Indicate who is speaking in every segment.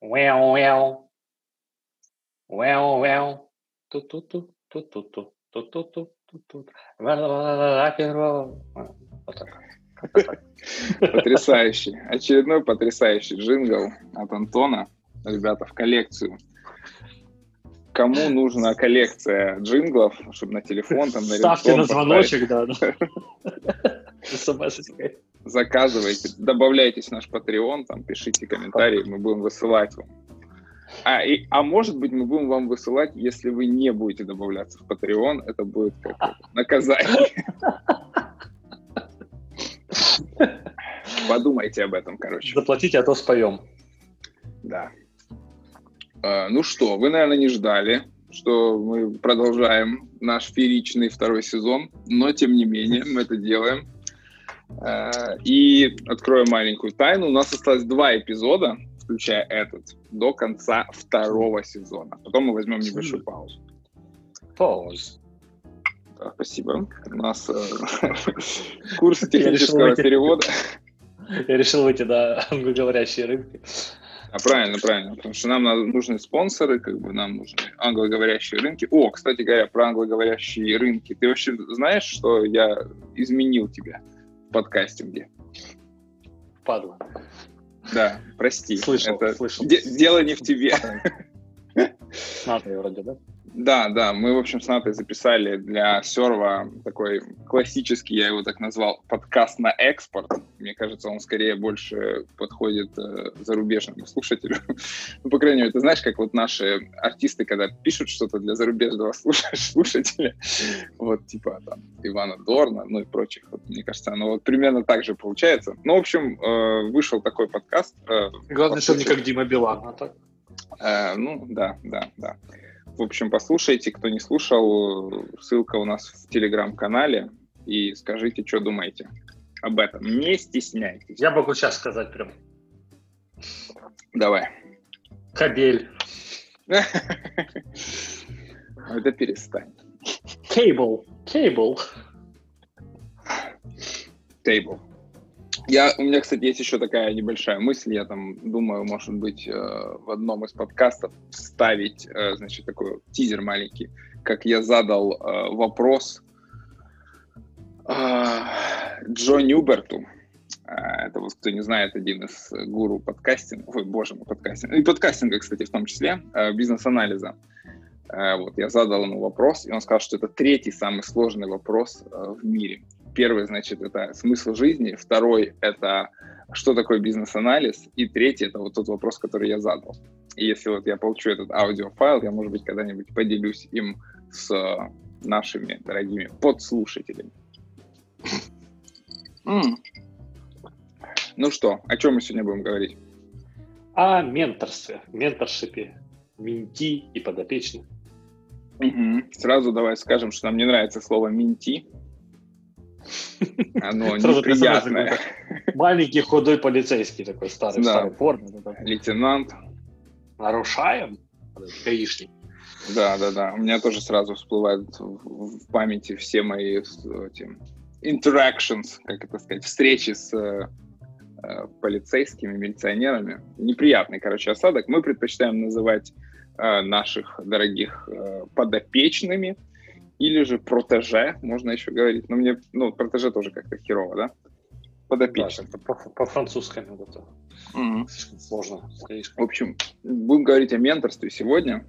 Speaker 1: Well, well. Well, well. Ту-ту-ту, ту-ту-ту, ту-ту-ту, ту-ту. Рок-н-ролл. Вот так.
Speaker 2: Потрясающий. Очередной потрясающий джингл от Антона. Ребята, в коллекцию. Кому нужна коллекция джинглов, чтобы на телефон, там, на
Speaker 1: Ставьте на звоночек, да.
Speaker 2: заказывайте, добавляйтесь в наш Patreon, там пишите комментарии, мы будем высылать вам. А, и, а может быть, мы будем вам высылать, если вы не будете добавляться в Patreon, это будет как наказание. Подумайте об этом, короче.
Speaker 1: Заплатите, а то споем.
Speaker 2: Да. А, ну что, вы, наверное, не ждали, что мы продолжаем наш фееричный второй сезон, но тем не менее мы это делаем. А, И открою маленькую тайну. У нас осталось два эпизода, включая этот, до конца второго сезона. Потом мы возьмем небольшую паузу.
Speaker 1: Pause.
Speaker 2: Да, спасибо. У нас э, курс технического перевода.
Speaker 1: Я решил выйти на англоговорящие рынки.
Speaker 2: А, правильно, правильно. Потому что нам нужны спонсоры, как бы нам нужны англоговорящие рынки. О, кстати говоря, про англоговорящие рынки. Ты вообще знаешь, что я изменил тебя подкастинге?
Speaker 1: Падла.
Speaker 2: Да, прости.
Speaker 1: Слышал,
Speaker 2: Это
Speaker 1: слышал.
Speaker 2: де- дело не в тебе.
Speaker 1: Надо вроде, да?
Speaker 2: Да, да, мы, в общем, с Натой записали для Серва такой классический, я его так назвал, подкаст на экспорт. Мне кажется, он скорее больше подходит э, зарубежному слушателю. ну, по крайней мере, ты знаешь, как вот наши артисты, когда пишут что-то для зарубежного слуш- слушателя, вот типа там Ивана Дорна, ну и прочих, вот, мне кажется, оно вот примерно так же получается. Ну, в общем, э, вышел такой подкаст. э,
Speaker 1: Главное, чтобы не как Дима Билан. А так?
Speaker 2: Э, ну, да, да, да. В общем, послушайте, кто не слушал, ссылка у нас в телеграм-канале, и скажите, что думаете об этом. Не стесняйтесь.
Speaker 1: Я могу сейчас сказать прям.
Speaker 2: Давай.
Speaker 1: Кабель.
Speaker 2: Это перестань.
Speaker 1: Кейбл. Кейбл.
Speaker 2: Тейбл. Я, у меня, кстати, есть еще такая небольшая мысль. Я там думаю, может быть, э, в одном из подкастов вставить, э, значит, такой тизер маленький, как я задал э, вопрос э, Джо Ньюберту. Э, Это вот, кто не знает, один из гуру подкастинга, ой, боже мой, подкастинга, и подкастинга, кстати, в том числе, э, бизнес-анализа. Э, Вот, я задал ему вопрос, и он сказал, что это третий самый сложный вопрос э, в мире. Первый, значит, это смысл жизни. Второй — это что такое бизнес-анализ. И третий — это вот тот вопрос, который я задал. И если вот я получу этот аудиофайл, я, может быть, когда-нибудь поделюсь им с э, нашими дорогими подслушателями. М. Ну что, о чем мы сегодня будем говорить?
Speaker 1: О менторстве, менторшипе, менти и подопечных.
Speaker 2: Мгм. Сразу давай скажем, что нам не нравится слово «менти». Оно неприятное.
Speaker 1: персонаж Маленький худой полицейский такой старый, вот такой.
Speaker 2: Лейтенант.
Speaker 1: Нарушаем? Гаишник.
Speaker 2: Да, да, да. У меня тоже сразу всплывают в, памяти все мои эти, interactions, как это сказать, встречи с э, э, полицейскими, милиционерами. Неприятный, короче, осадок. Мы предпочитаем называть э, наших дорогих э, подопечными или же протеже, можно еще говорить. Но мне, ну, протеже тоже как-то херово, да?
Speaker 1: Да,
Speaker 2: Подопечный.
Speaker 1: по- по-французски вот это
Speaker 2: Мгм.
Speaker 1: слишком сложно.
Speaker 2: В общем, будем говорить о менторстве сегодня.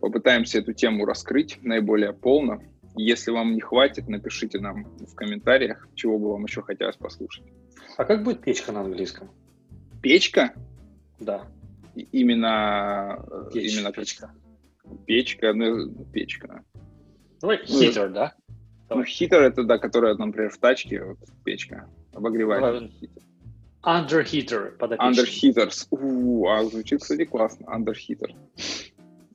Speaker 2: Попытаемся эту тему раскрыть наиболее полно. Если вам не хватит, напишите нам в комментариях, чего бы вам еще хотелось послушать.
Speaker 1: А как будет печка на английском?
Speaker 2: Печка?
Speaker 1: Да,
Speaker 2: И- Именно э,
Speaker 1: печь,
Speaker 2: именно
Speaker 1: печка.
Speaker 2: печка, ну, печка.
Speaker 1: Давай хитер, да?
Speaker 2: Ну, хитер это, да, которая, например, в тачке, вот, печка, обогреватель.
Speaker 1: Давай.
Speaker 2: Хитер.
Speaker 1: Under heater, подопечный.
Speaker 2: Under heaters. У, а звучит, кстати, классно. Under heater.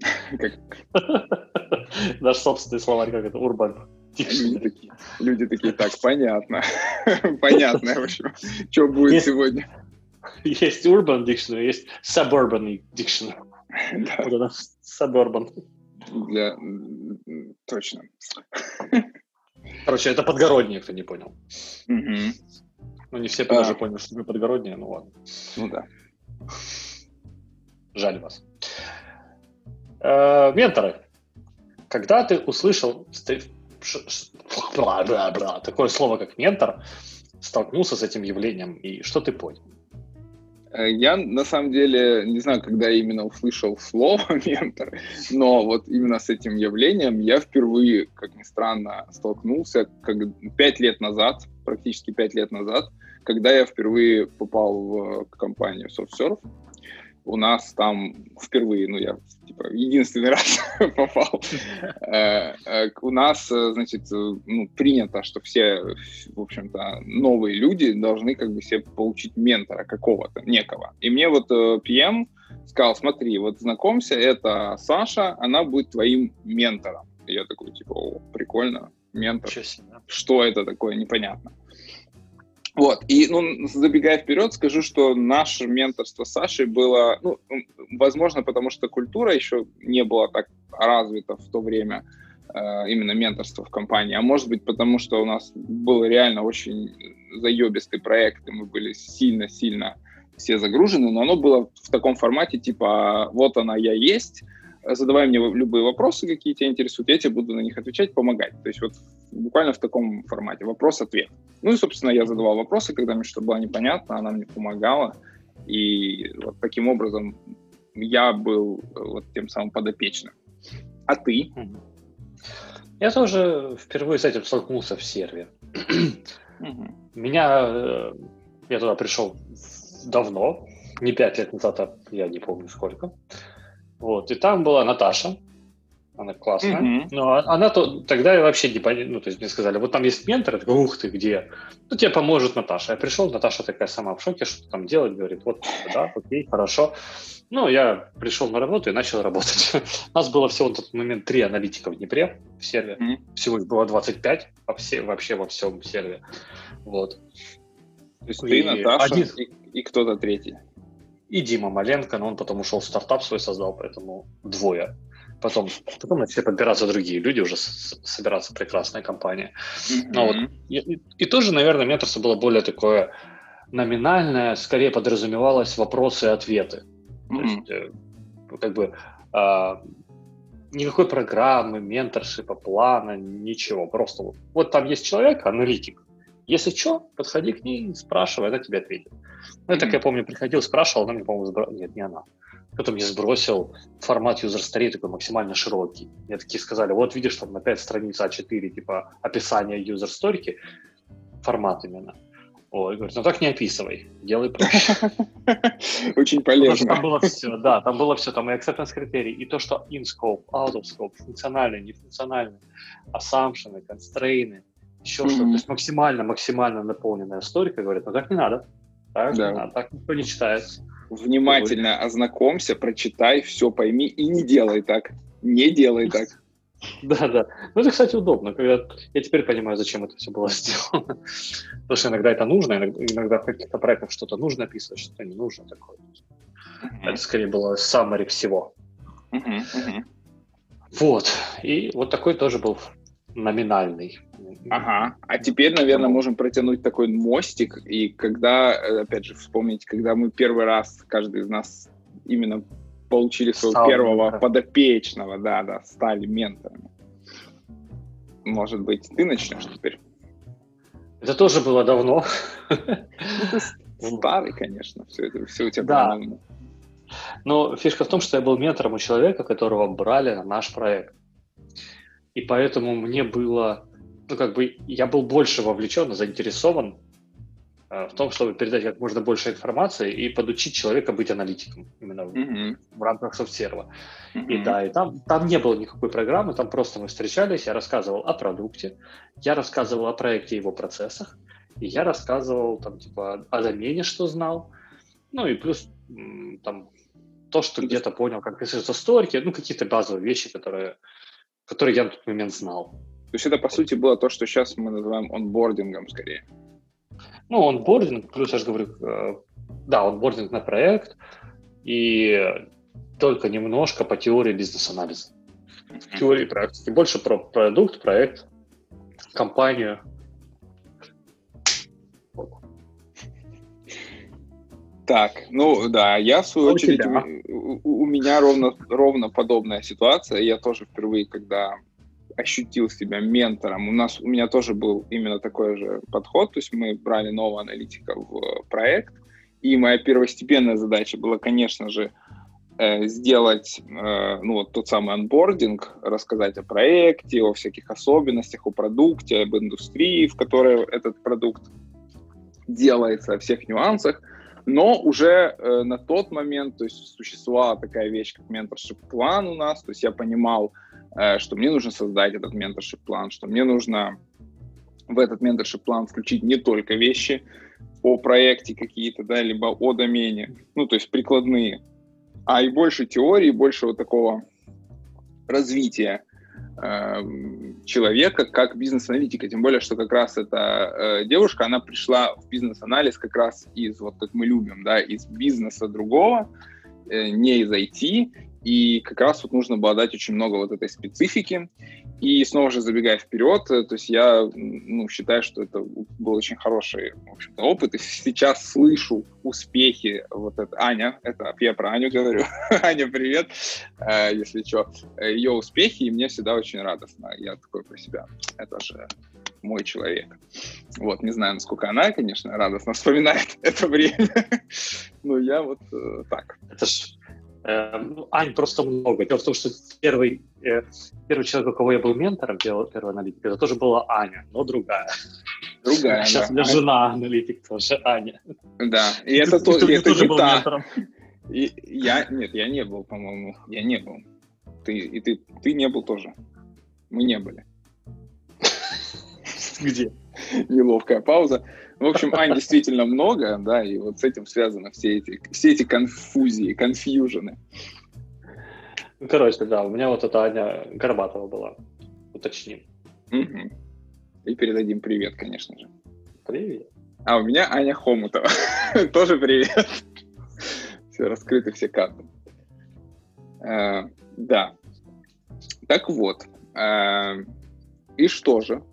Speaker 2: Как
Speaker 1: Наш собственный словарь, как это, урбан.
Speaker 2: люди такие, люди такие, так, понятно. Понятно, в общем, что будет
Speaker 1: Есть-
Speaker 2: сегодня.
Speaker 1: Есть urban dictionary, есть suburban dictionary.
Speaker 2: Да,
Speaker 1: Вот это suburban.
Speaker 2: Для... Точно.
Speaker 1: Короче, это подгороднее, кто не понял.
Speaker 2: Мгм.
Speaker 1: Ну, не все
Speaker 2: А.
Speaker 1: даже поняли, что мы подгороднее, ну ладно.
Speaker 2: Ну да.
Speaker 1: жаль вас. Э, менторы. Когда ты услышал такое слово, как ментор, столкнулся с этим явлением, и что ты понял?
Speaker 2: Э, я, на самом деле, не знаю, когда именно услышал слово «ментор», но вот именно с этим явлением я впервые, как ни странно, столкнулся как пять лет назад, практически пять лет назад, когда я впервые попал в компанию SoftServe у нас там впервые, ну, я типа единственный раз попал. Э, э, у нас, э, значит, ну, принято, что все, в общем-то, новые люди должны как бы себе получить ментора какого-то, некого. И мне вот PM сказал, смотри, вот знакомься, это Саша, она будет твоим ментором. И я такой, типа, о, прикольно, ментор. Что это такое, непонятно. Вот, и, ну, забегая вперед, скажу, что наше менторство с Сашей было, ну, возможно, потому что культура еще не была так развита в то время, э, именно менторство в компании, а может быть, потому что у нас был реально очень заебистый проект, и мы были сильно-сильно все загружены, но оно было в таком формате, типа, вот она, я есть, задавай мне любые вопросы, какие тебя интересуют, я тебе буду на них отвечать, помогать. То есть вот буквально в таком формате, вопрос-ответ. Ну и, собственно, я задавал вопросы, когда мне что-то было непонятно, она мне помогала. И вот таким образом я был э, вот тем самым подопечным. А ты?
Speaker 1: Я тоже впервые с этим столкнулся в сервере. Меня, э, я туда пришел давно, не пять лет назад, а я не помню сколько. Вот, и там была Наташа, она классная, mm-hmm. но она то, тогда я вообще не понял, ну, то есть мне сказали, вот там есть ментор, я такой, ух ты, где? Ну, тебе поможет Наташа. Я пришел, Наташа такая сама в шоке, что там делать, говорит, вот, да, окей, хорошо. Ну, я пришел на работу и начал работать. У нас было всего на тот момент три аналитика в Днепре в сервере. Mm-hmm. Всего их было 25 во все, вообще во всем сервере. Вот.
Speaker 2: То есть и ты, Наташа один... и, и кто-то третий
Speaker 1: и Дима Маленко, но он потом ушел в стартап свой создал, поэтому двое. Потом, потом начали подбираться другие люди, уже собираться прекрасная компания. Mm-hmm. Ну, вот, и, и тоже, наверное, менторство было более такое номинальное, скорее подразумевалось вопросы и ответы. Mm-hmm. То есть, э, как бы э, никакой программы, менторшипа, плана, ничего. Просто вот, вот там есть человек, аналитик, если что, подходи к ней, спрашивай, она тебе ответит. Ну, я так я помню, приходил, спрашивал, она мне, по-моему, сбро... Нет, не она. Кто-то мне сбросил формат user story такой максимально широкий. Мне такие сказали, вот видишь, там на 5 страниц А4, типа описание user story, формат именно. Ой, говорит, ну так не описывай, делай проще.
Speaker 2: Очень полезно.
Speaker 1: Там было все, да, там было все, там и acceptance критерий, и то, что in scope, out of scope, функциональный, нефункциональный, assumption, constraints, еще mm-hmm. что-то. То есть максимально, максимально наполненная историка говорит, ну так не надо. Так да. не надо, так никто не читает.
Speaker 2: Внимательно ознакомься, прочитай, все пойми и не делай так. Не делай так.
Speaker 1: Да, да. Ну, это, кстати, удобно. Когда... Я теперь понимаю, зачем это все было сделано. Потому что иногда это нужно, иногда, в каких-то проектах что-то нужно описывать, что-то не нужно такое. Mm-hmm. Это скорее было summary всего. Mm-hmm. Mm-hmm. Вот. И вот такой тоже был номинальный.
Speaker 2: Ага. А теперь, наверное, можем протянуть такой мостик, и когда, э, опять же, вспомнить, когда мы первый раз, каждый из нас именно получили своего Стал первого ментор. подопечного, да, да, стали менторами. Может быть, ты начнешь теперь?
Speaker 1: Это тоже было давно.
Speaker 2: Ну, старый, конечно, все это, все у тебя
Speaker 1: да. Но фишка в том, что я был ментором у человека, которого брали на наш проект. И поэтому мне было, ну, как бы, я был больше вовлечен и заинтересован э, в том, чтобы передать как можно больше информации и подучить человека быть аналитиком именно mm-hmm. в, в рамках софтсерва. Mm-hmm. И да, и там, там не было никакой программы, там просто мы встречались, я рассказывал о продукте, я рассказывал о проекте и его процессах, и я рассказывал там типа о домене, что знал, ну и плюс там то, что где-то понял, как писаются сторики, ну какие-то базовые вещи, которые который я на тот момент знал.
Speaker 2: То есть это, по сути, было то, что сейчас мы называем онбордингом скорее.
Speaker 1: Ну, онбординг, плюс я же говорю, э, да, онбординг на проект, и только немножко по теории бизнес-анализа. Mm-hmm. Теории практики. Больше про продукт, проект, компанию.
Speaker 2: Так, ну да, я в свою а очередь, у, у, у меня ровно, ровно подобная ситуация. Я тоже впервые, когда ощутил себя ментором, у нас у меня тоже был именно такой же подход, то есть мы брали нового аналитика в проект, и моя первостепенная задача была, конечно же, э, сделать э, ну, вот тот самый анбординг, рассказать о проекте, о всяких особенностях, о продукте, об индустрии, в которой этот продукт делается, о всех нюансах. Но уже э, на тот момент, то есть существовала такая вещь, как менторшип-план у нас, то есть я понимал, э, что мне нужно создать этот менторшип-план, что мне нужно в этот менторшип-план включить не только вещи о проекте какие-то, да, либо о домене, ну, то есть прикладные, а и больше теории, больше вот такого развития Эм, человека как бизнес-аналитика. Тем более, что как раз эта э, девушка, она пришла в бизнес-анализ как раз из, вот как мы любим, да, из бизнеса другого, э, не из IT. И как раз вот нужно было дать очень много вот этой специфики. И снова же забегая вперед, э, то есть я ну, считаю, что это был очень хороший в опыт. И сейчас слышу успехи. Вот это Аня, это я про Аню говорю. Аня, привет, э, если что. Ее успехи, и мне всегда очень радостно. Я такой про себя. Это же мой человек. Вот, не знаю, насколько она, конечно, радостно вспоминает это время. Но я вот э, так.
Speaker 1: Это ж Э, ну, Ань просто много. Дело в том, что первый, э, первый человек, у кого я был ментором, первый, аналитик, это тоже была Аня, но другая.
Speaker 2: Другая,
Speaker 1: Сейчас да. у меня жена аналитик тоже, Аня.
Speaker 2: Да, и это, то, и это тоже был та. ментором. И я, нет, я не был, по-моему, я не был. Ты, и ты, ты не был тоже. Мы не были.
Speaker 1: Где?
Speaker 2: Неловкая пауза. В общем, Ань действительно много, да, и вот с этим связаны все эти, все эти конфузии, конфьюжены.
Speaker 1: Ну, короче, да, у меня вот эта Аня Горбатова была, уточним.
Speaker 2: Угу. И передадим привет, конечно же.
Speaker 1: Привет.
Speaker 2: А у меня Аня Хомутова. Тоже привет. Все, раскрыты все карты. Э, да. Так вот. Э, и что же?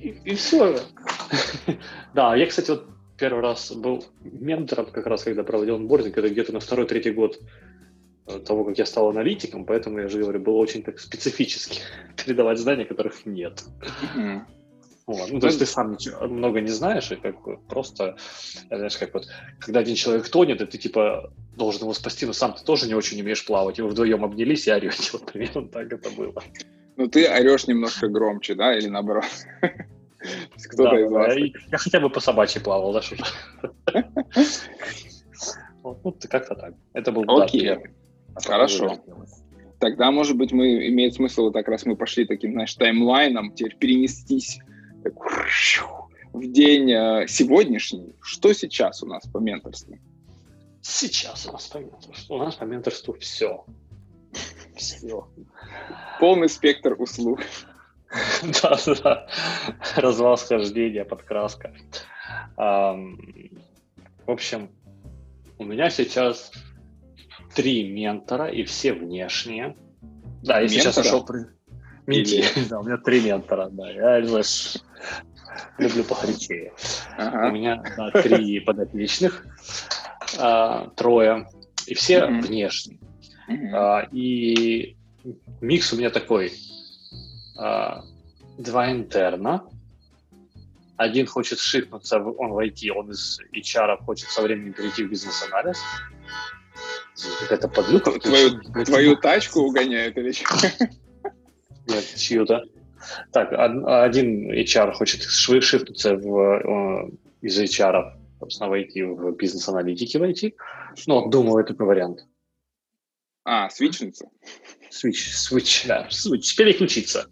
Speaker 1: И, и все. да, я, кстати, вот первый раз был ментором, как раз когда проводил онбординг, это где-то на второй-третий год э, того, как я стал аналитиком, поэтому, я же говорю, было очень так специфически передавать знания, которых нет. Вот. Ну, то есть ты сам ничего, много не знаешь, и как бы просто, знаешь, как вот, когда один человек тонет, и ты типа должен его спасти, но сам ты тоже не очень умеешь плавать, и вы вдвоем обнялись и орете, вот примерно так это было.
Speaker 2: Ну, ты орешь немножко громче, да, или наоборот? Кто-то
Speaker 1: из вас. Я хотя бы по собачьи плавал, да, что Ну, как-то так. Это был
Speaker 2: Окей, хорошо. Тогда, может быть, мы имеет смысл, вот так раз мы пошли таким, знаешь, таймлайном, теперь перенестись в день э, сегодняшний. Что сейчас у нас по менторству?
Speaker 1: Сейчас у нас по менторству. У нас по менторству все.
Speaker 2: Все. Полный спектр услуг.
Speaker 1: Да, да. Развал схождения, подкраска. В общем, у меня сейчас три ментора, и все внешние. Да, я сейчас нашел... Менти. Да, у меня три ментора, да. Я, люблю похорячее. Ага. У меня три подопечных, а, трое, и все внешние. Mm-hmm. А, и микс у меня такой. А, два интерна. Один хочет шифнуться, в, он в IT, он из HR хочет со временем перейти в бизнес-анализ.
Speaker 2: Какая-то подлюка. Твою, твою тачку угоняет или что?
Speaker 1: Нет, чью-то. Так, один HR хочет шифнуться в, из HR, собственно, войти в бизнес-аналитики войти. Ну, думаю, это вариант.
Speaker 2: А, свичнуться?
Speaker 1: Switch, switch, да, switch, переключиться.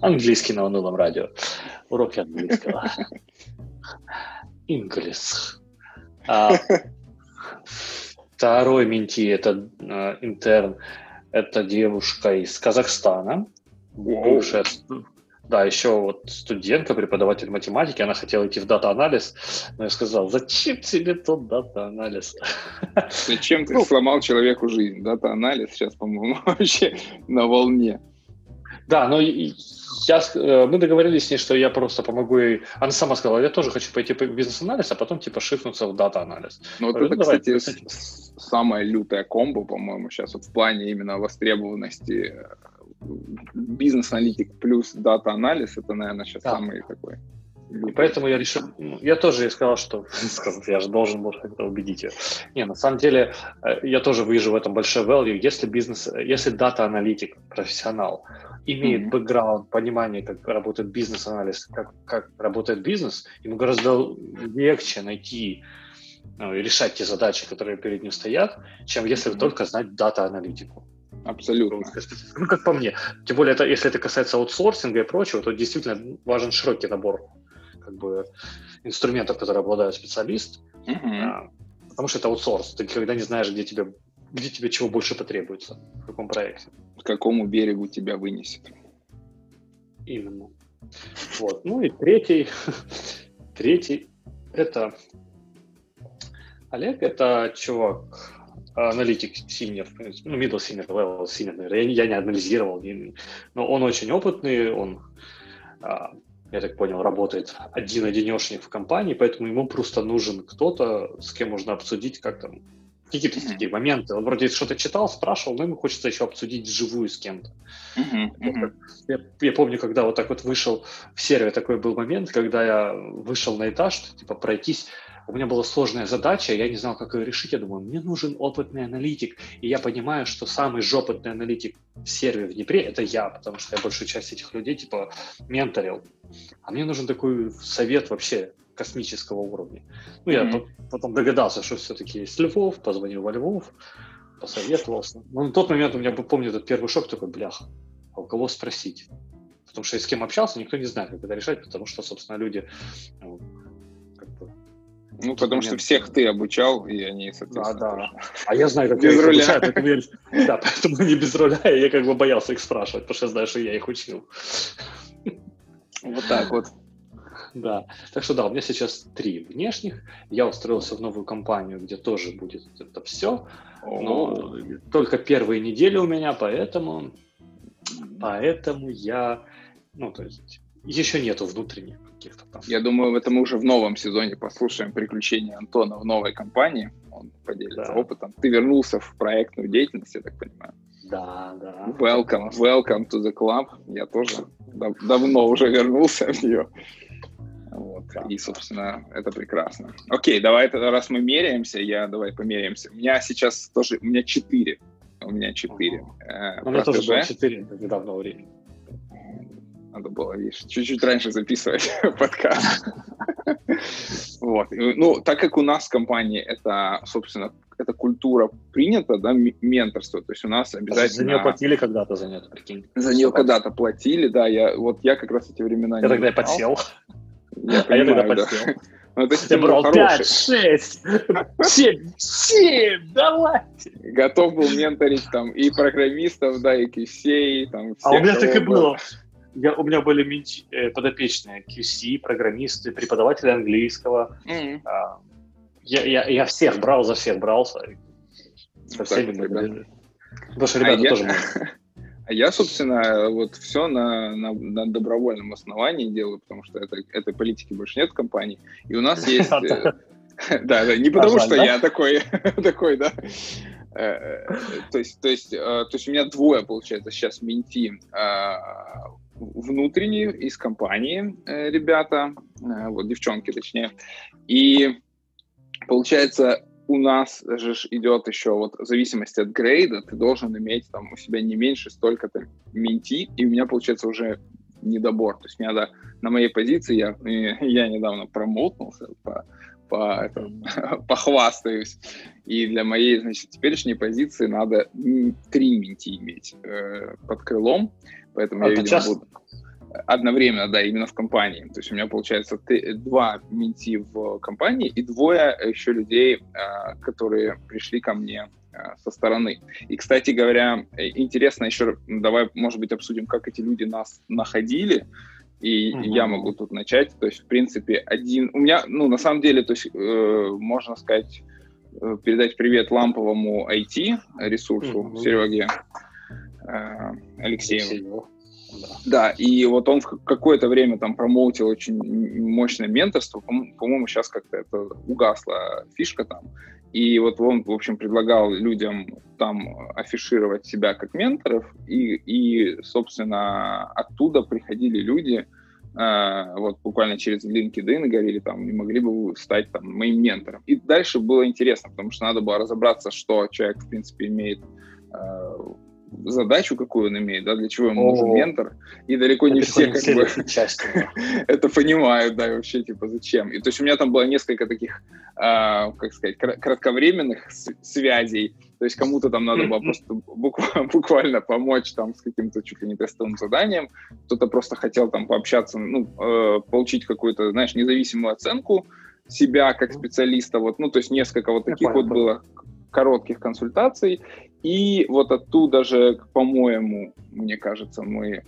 Speaker 1: Английский на унылом радио. Уроки английского. English. А, второй mentee, это э, интерн, это девушка из Казахстана, бывшая да, еще вот студентка, преподаватель математики, она хотела идти в data-анализ, но я сказал, зачем тебе тот data-анализ?
Speaker 2: Зачем ты ну, сломал человеку жизнь? Data-анализ сейчас, по-моему, вообще на волне.
Speaker 1: Да, но я, э, мы договорились с ней, что я просто помогу ей. Она сама сказала, я тоже хочу пойти по бизнес-анализ, а потом типа шифнуться в data-анализ.
Speaker 2: Ну вот это, давай, кстати, кстати, самая лютая комбо, по-моему, сейчас вот в плане именно востребованности э, бизнес-аналитик плюс data-анализ, это, наверное, сейчас да. самый такой
Speaker 1: и поэтому я решил, ну, я тоже сказал, что я же должен был как-то убедить ее. Не, на самом деле, э, я тоже вижу в этом большой value. Если бизнес, если data-аналитик, профессионал, имеет mm-hmm. бэкграунд, понимание, как работает бизнес-анализ, как, как работает бизнес, ему гораздо легче найти ну, и решать те задачи, которые перед ним стоят, чем если mm-hmm. только знать дата-аналитику.
Speaker 2: Абсолютно.
Speaker 1: Ну, как по мне. Тем более, это, если это касается аутсорсинга и прочего, то действительно важен широкий набор как бы инструментов, которые обладают специалист, mm-hmm. потому что это аутсорс. Ты никогда не знаешь, где тебе, где тебе чего больше потребуется, в каком проекте.
Speaker 2: К какому берегу тебя вынесет.
Speaker 1: Именно. Вот. Ну и третий, третий это Олег, это чувак, аналитик senior, в принципе, ну, middle senior, level senior, наверное. Я, я не анализировал, не, но он очень опытный, он а, я так понял, работает один-одинешник в компании, поэтому ему просто нужен кто-то, с кем можно обсудить как там какие-то mm-hmm. такие моменты. Он вроде что-то читал, спрашивал, но ему хочется еще обсудить живую с кем-то. Mm-hmm. Вот, я, я помню, когда вот так вот вышел в сервер, такой был момент, когда я вышел на этаж, типа пройтись у меня была сложная задача, я не знал, как ее решить. Я думаю, мне нужен опытный аналитик. И я понимаю, что самый жопытный аналитик в сервере в Днепре – это я, потому что я большую часть этих людей, типа, менторил. А мне нужен такой совет вообще космического уровня. Ну, я mm-hmm. потом догадался, что все-таки есть Львов, позвонил во Львов, посоветовался. Но на тот момент у меня, помню, этот первый шок такой, блях, а у кого спросить? Потому что с кем общался, никто не знает, как это решать, потому что, собственно, люди ну,
Speaker 2: потому что всех ты обучал, и они, соответственно,
Speaker 1: Да, да. А я знаю, как без я их руля. обучаю, поэтому я... Да, поэтому не без руля, и я как бы боялся их спрашивать, потому что я знаю, что я их учил.
Speaker 2: Вот так вот.
Speaker 1: Да, так что да, у меня сейчас три внешних. Я устроился в новую компанию, где тоже будет это все. Но только первые недели у меня, поэтому, поэтому я, ну, то есть, еще нету внутренних каких-то
Speaker 2: там. Я думаю, это мы уже в новом сезоне послушаем приключения Антона в новой компании. Он поделится да. опытом. Ты вернулся в проектную деятельность, я так понимаю.
Speaker 1: Да, да.
Speaker 2: Welcome, welcome to the club. Я тоже дав- давно уже вернулся в нее. Вот. Да, и, собственно, это прекрасно. Окей, давай тогда, раз мы меряемся, я давай померяемся. У меня сейчас тоже, у меня четыре. У меня четыре.
Speaker 1: Э, у меня тоже было четыре недавно времени.
Speaker 2: Надо было, видишь, чуть-чуть раньше записывать подкаст. Вот. Ну, так как у нас в компании это, собственно, эта культура принята, да, менторство, то есть у нас обязательно...
Speaker 1: За нее платили когда-то за нее, прикинь.
Speaker 2: За нее когда-то платили, да, я, вот я как раз эти времена
Speaker 1: Я тогда и подсел. Я понимаю, а я тогда подсел. Ну, это я брал 5, 6, 7, 7, давайте.
Speaker 2: Готов был менторить там и программистов, да, и QC, там
Speaker 1: А у меня так и было я, у меня были менти, э, подопечные QC, программисты, преподаватели английского. Mm-hmm. А, я, я, я всех брал, за всех брался. Со всеми так, были. Потому что ребята а тоже я...
Speaker 2: А я, собственно, вот все на, на, на добровольном основании делаю, потому что это, этой политики больше нет в компании. И у нас есть... Э, да, да, не потому что я такой, такой, да. Э, то есть, то есть, то есть у меня двое, получается, сейчас менти а, внутренние из компании э, ребята, э, вот девчонки точнее. И получается, у нас же идет еще вот в зависимости от грейда, ты должен иметь там у себя не меньше столько-то менти, и у меня получается уже недобор. То есть мне надо на моей позиции, я, я недавно промотнулся по, по, это, похвастаюсь. И для моей, значит, теперешней позиции надо три менти иметь э, под крылом. Поэтому а я, видимо, буду одновременно, да, именно в компании. То есть у меня получается два менти в компании и двое еще людей, а, которые пришли ко мне а, со стороны. И, кстати говоря, интересно еще, давай, может быть, обсудим, как эти люди нас находили. И угу. я могу тут начать. То есть, в принципе, один... У меня, ну, на самом деле, то есть, э, можно сказать, э, передать привет ламповому IT-ресурсу угу. Сереге э, Алексееву. Да. да, и вот он в какое-то время там промоутил очень мощное менторство, по-моему, сейчас как-то это угасла фишка там, и вот он, в общем, предлагал людям там афишировать себя как менторов, и, и собственно, оттуда приходили люди, э, вот буквально через LinkedIn говорили, там, не могли бы вы стать там моим ментором. И дальше было интересно, потому что надо было разобраться, что человек, в принципе, имеет э, задачу, какую он имеет, да, для чего ему нужен ментор, и далеко не все как бы это понимают, да, и вообще, типа, зачем. И то есть у меня там было несколько таких, э, как сказать, кратковременных связей, то есть кому-то там надо было просто буквально, буквально помочь там с каким-то чуть ли не тестовым заданием, кто-то просто хотел там пообщаться, ну, э, получить какую-то, знаешь, независимую оценку себя как специалиста, вот, ну, то есть несколько вот таких вот было коротких консультаций, и вот оттуда же, по-моему, мне кажется, мы э,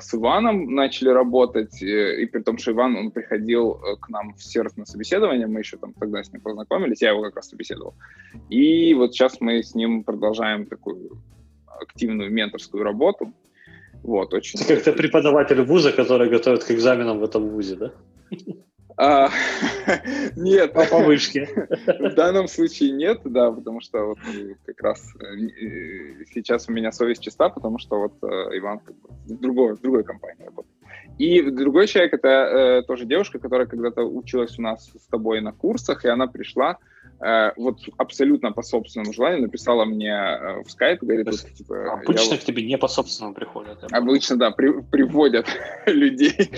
Speaker 2: с Иваном начали работать, э, и при том, что Иван, он приходил э, к нам в сервис на собеседование, мы еще там тогда с ним познакомились, я его как раз собеседовал. И вот сейчас мы с ним продолжаем такую активную менторскую работу. Вот, очень.
Speaker 1: Ты как-то преподаватель вуза, который готовит к экзаменам в этом вузе, да?
Speaker 2: А, нет.
Speaker 1: По повышке.
Speaker 2: В данном случае нет, да, потому что вот как раз э, сейчас у меня совесть чиста, потому что вот э, Иван как бы в другой, в другой компании работает. И другой человек, это э, тоже девушка, которая когда-то училась у нас с тобой на курсах, и она пришла, Э, вот абсолютно по собственному желанию написала мне э, в скайп, говорит, вот,
Speaker 1: типа, обычно вот... к тебе не по собственному приходят.
Speaker 2: Обычно, да, при, приводят людей.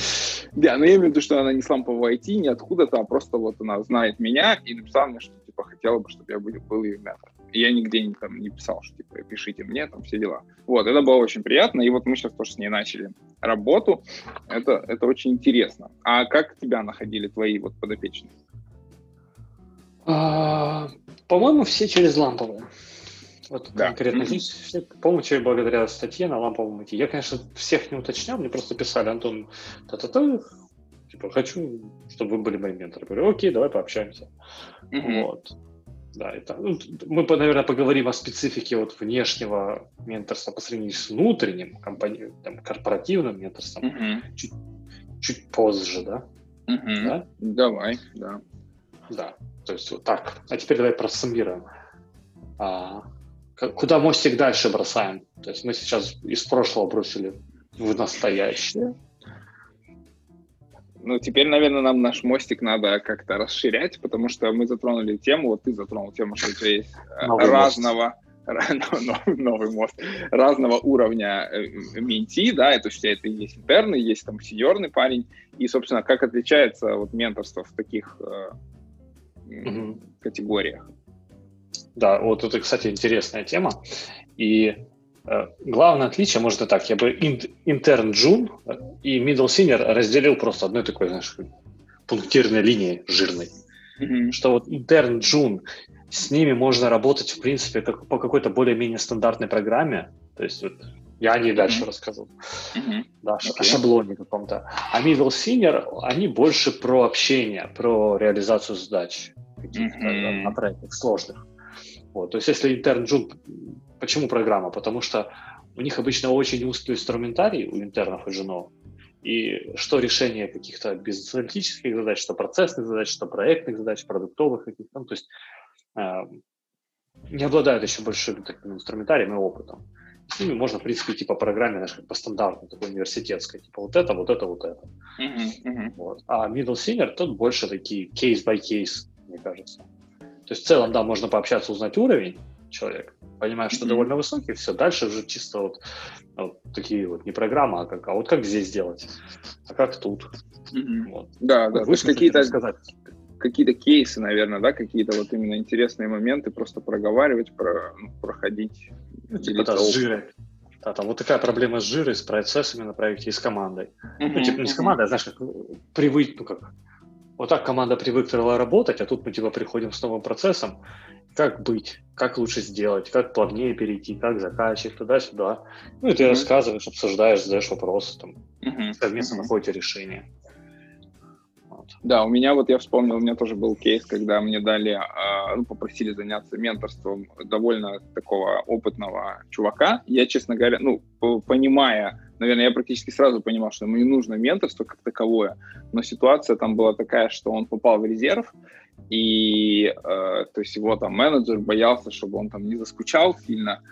Speaker 2: да, но я имею в виду, что она не с лампового IT, не откуда-то, а просто вот она знает меня и написала мне, что типа хотела бы, чтобы я был, был ее ментором. И я нигде не, там, не писал, что типа пишите мне, там все дела. Вот, это было очень приятно, и вот мы сейчас тоже с ней начали работу. Это, это очень интересно. А как тебя находили твои вот подопечные?
Speaker 1: А, по-моему, все через ламповые. Вот да. конкретно здесь, все, по-моему, человек благодаря статье на ламповом идти. Я, конечно, всех не уточнял, мне просто писали, Антон, та-та-та, типа, хочу, чтобы вы были моим ментором. Я говорю, окей, давай пообщаемся. Mm-hmm. Вот. Да, это, ну, мы, наверное, поговорим о специфике вот внешнего менторства по сравнению с внутренним, компани- там, корпоративным менторством mm-hmm. чуть, чуть позже, да?
Speaker 2: Mm-hmm. да? Давай, да.
Speaker 1: Да. То есть вот так. А теперь давай просуммируем. А, куда мостик дальше бросаем? То есть мы сейчас из прошлого бросили в настоящее.
Speaker 2: Ну, теперь, наверное, нам наш мостик надо как-то расширять, потому что мы затронули тему, вот ты затронул тему, что у тебя есть э, новый разного, мост. новый мост, разного уровня э, менти, да, это у тебя это есть интерны, есть там сеньорный парень, и, собственно, как отличается вот менторство в таких э, угу. категориях.
Speaker 1: Да, вот это, кстати, интересная тема. И э, главное отличие, может и так, я бы интерн джун и middle senior разделил просто одной такой, знаешь, пунктирной линией жирной. Mm-hmm. Что вот интерн джун, с ними можно работать, в принципе, как, по какой-то более-менее стандартной программе. То есть вот, я о ней дальше mm-hmm. расскажу. Mm-hmm. Да, okay. о шаблоне каком-то. А middle senior, они больше про общение, про реализацию задач каких-то mm-hmm. на проектах сложных. Вот. То есть если интерн джун, почему программа? Потому что у них обычно очень узкий инструментарий у интернов и джунов, и что решение каких-то бизнес-аналитических задач, что процессных задач, что проектных задач, продуктовых каких-то, ну, то есть э, не обладают еще большим таким инструментарием и опытом. С ними можно, в принципе, типа программе, знаешь, как по стандарту, такой университетской, типа вот это, вот это, вот это. Uh-huh, uh-huh. Вот. А middle senior, тут больше такие case мне кажется. То есть в целом, да, можно пообщаться, узнать уровень человека, понимаешь, что mm-hmm. довольно высокий, все, дальше уже чисто вот, вот такие вот не программа, а как, а вот как здесь делать, а как тут.
Speaker 2: Mm-hmm. Вот. Да, да, ну, то есть какие-то сказать. какие-то кейсы, наверное, да, какие-то вот именно интересные моменты просто проговаривать, про, ну, проходить.
Speaker 1: Ну, типа, да, с жирой. Да, там вот такая проблема с жирой, с процессами на проекте и с командой. Mm-hmm. Ну, типа не с командой, а знаешь, как привыть, ну как вот так команда привыкла работать, а тут мы типа приходим с новым процессом. Как быть? Как лучше сделать? Как плавнее перейти? Как закачивать? Туда-сюда. Ну и ты mm-hmm. рассказываешь, обсуждаешь, задаешь вопросы, там, mm-hmm. совместно mm-hmm. находите решение.
Speaker 2: Да, у меня вот я вспомнил, у меня тоже был кейс, когда мне дали, э, ну, попросили заняться менторством довольно такого опытного чувака. Я, честно говоря, ну, понимая наверное, я практически сразу понимал, что ему не нужно менторство как таковое, но ситуация там была такая, что он попал в резерв, и э, то есть его там менеджер боялся, чтобы он там не заскучал сильно,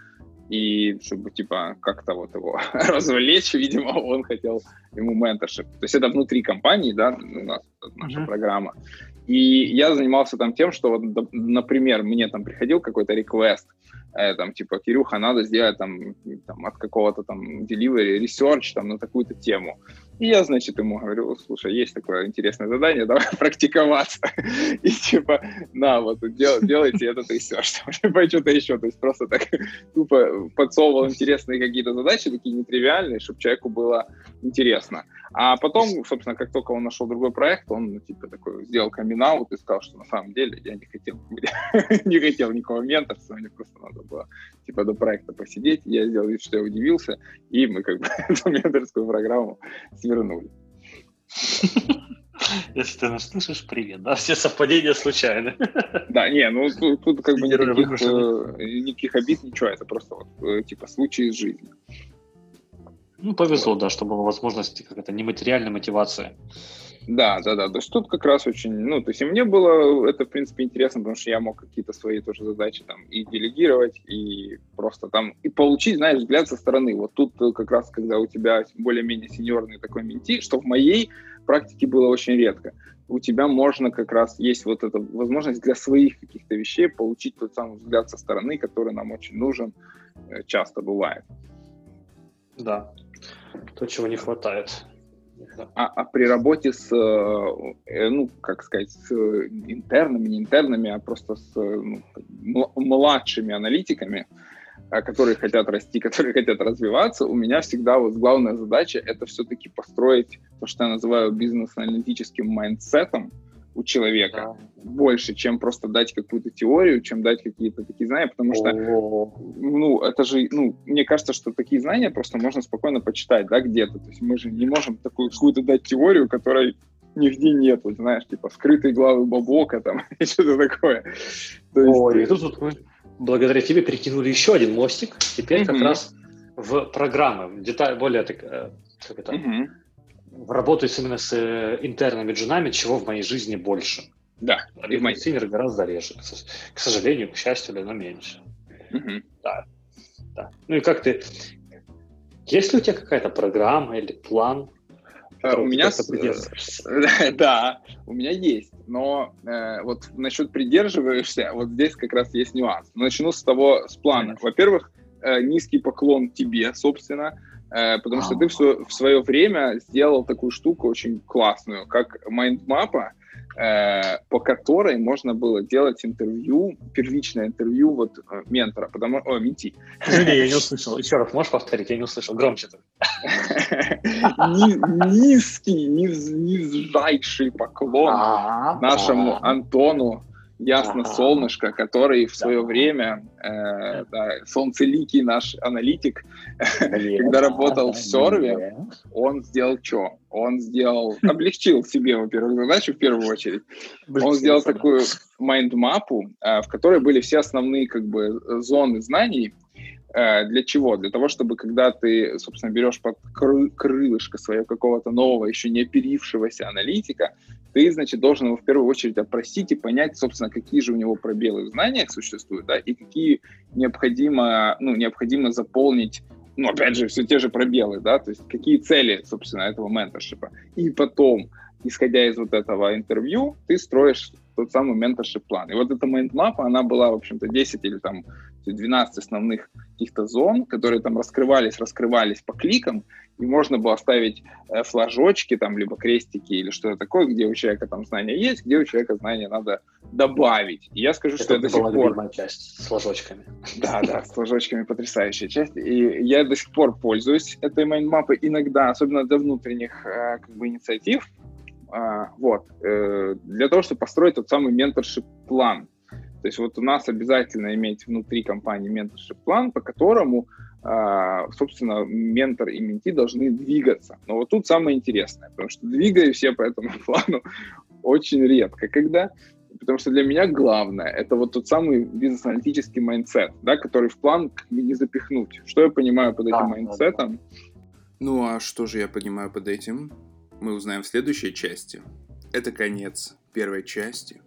Speaker 2: и чтобы, типа, как-то вот его развлечь, видимо, он хотел ему менторшип. То есть это внутри компании, да, у нас наша mm-hmm. программа. И я занимался там тем, что, вот, например, мне там приходил какой-то реквест, э, там, типа, Кирюха, надо сделать там, там от какого-то там delivery, research там на такую-то тему. И я, значит, ему говорю, слушай, есть такое интересное задание, давай практиковаться. И типа, на, вот, дел, делайте этот research, типа, что-то еще. То есть просто так тупо подсовывал интересные какие-то задачи, такие нетривиальные, чтобы человеку было интересно. А потом, собственно, как только он нашел другой проект, он, ну, типа, такой сделал coming и сказал, что на самом деле я не хотел, не хотел никакого менторства, мне просто надо было, типа, до проекта посидеть. Я сделал вид, что я удивился, и мы как бы эту менторскую программу свернули.
Speaker 1: Если ты нас слышишь, привет, да? Все совпадения случайны.
Speaker 2: Да, не, ну тут, тут как бы никаких, э, никаких обид, ничего, это просто вот, э, типа случай из жизни.
Speaker 1: Ну, повезло, вот. да, что была возможность как это нематериальной мотивации.
Speaker 2: Да, да, да. То есть тут как раз очень, ну, то есть и мне было это, в принципе, интересно, потому что я мог какие-то свои тоже задачи там и делегировать, и просто там, и получить, знаешь, взгляд со стороны. Вот тут как раз, когда у тебя более-менее сеньорный такой менти, что в моей практике было очень редко, у тебя можно как раз, есть вот эта возможность для своих каких-то вещей получить тот самый взгляд со стороны, который нам очень нужен, э, часто бывает.
Speaker 1: Да, то, чего не хватает.
Speaker 2: А, а при работе с, э, э, ну, как сказать, с интернами, не интернами, а просто с ну, младшими аналитиками, которые хотят расти, которые хотят развиваться, у меня всегда вот главная задача это все-таки построить то, что я называю бизнес-аналитическим mindset ом, у человека да. больше, чем просто дать какую-то теорию, чем дать какие-то такие знания, потому что, ну, это же, ну, мне кажется, что такие знания просто можно спокойно почитать, да, где-то, то есть мы же не можем такую какую-то дать теорию, которой нигде нет, вот, знаешь, типа скрытые главы Бабока там, и что-то такое.
Speaker 1: То есть, Ой, и тут, тут мы благодаря тебе перекинули еще один мостик, теперь mm-hmm. как раз в программы, деталь, более так, э, как это, mm-hmm работаю именно с э, интерными джунами, чего в моей жизни больше.
Speaker 2: Да.
Speaker 1: И в моей синер гораздо реже. К сожалению, к счастью, но меньше.
Speaker 2: Угу.
Speaker 1: Да. да. Ну и как ты... Есть ли у тебя какая-то программа или план?
Speaker 2: Uh, у меня, с... да, у меня есть, но э, вот насчет придерживаешься, вот здесь как раз есть нюанс. Начну с того, с плана. Во-первых, э, низкий поклон тебе, собственно, Э, потому что ты в свое время сделал такую штуку очень классную, как майндмапа, э, по которой можно было делать интервью, первичное интервью вот э, ментора, потому о, менти.
Speaker 1: Извини, я не услышал. Еще раз, можешь повторить? Я не услышал. Громче.
Speaker 2: Низкий, нижайший поклон а, нашему Антону Ясно ага. солнышко, который в свое да. время, э, да, солнцеликий наш аналитик, когда работал в Серве, он сделал что? Он сделал, облегчил себе, во-первых, задачу в первую очередь. Он сделал такую майндмапу, э, в которой были все основные как бы зоны знаний, для чего? Для того, чтобы когда ты, собственно, берешь под крылышко своего какого-то нового, еще не оперившегося аналитика, ты, значит, должен его в первую очередь опросить и понять, собственно, какие же у него пробелы в знаниях существуют, да, и какие необходимо, ну, необходимо заполнить ну, опять же, все те же пробелы, да, то есть какие цели, собственно, этого менторшипа. И потом, исходя из вот этого интервью, ты строишь тот самый менторшип план. И вот эта майндмапа, она была, в общем-то, 10 или там 12 основных каких-то зон, которые там раскрывались, раскрывались по кликам, и можно было ставить э, флажочки там, либо крестики или что-то такое, где у человека там знания есть, где у человека знания надо добавить. И я скажу, это что это до сих пор...
Speaker 1: часть с флажочками.
Speaker 2: Да, да, с флажочками потрясающая часть. И я до сих пор пользуюсь этой майндмапой иногда, особенно для внутренних э, как бы инициатив, а, вот, э, для того, чтобы построить тот самый mentorship-план. То есть вот у нас обязательно иметь внутри компании mentorship-план, по которому, а, собственно, ментор и mentee должны двигаться. Но вот тут самое интересное, потому что двигаюсь я по этому плану очень редко, когда потому что для меня главное это вот тот самый бизнес-аналитический mindset, да, который в план не запихнуть. Что я понимаю под этим да, mindset ом? Да, да Ну а что же я понимаю под этим? Мы узнаем в следующей части. Это конец первой части.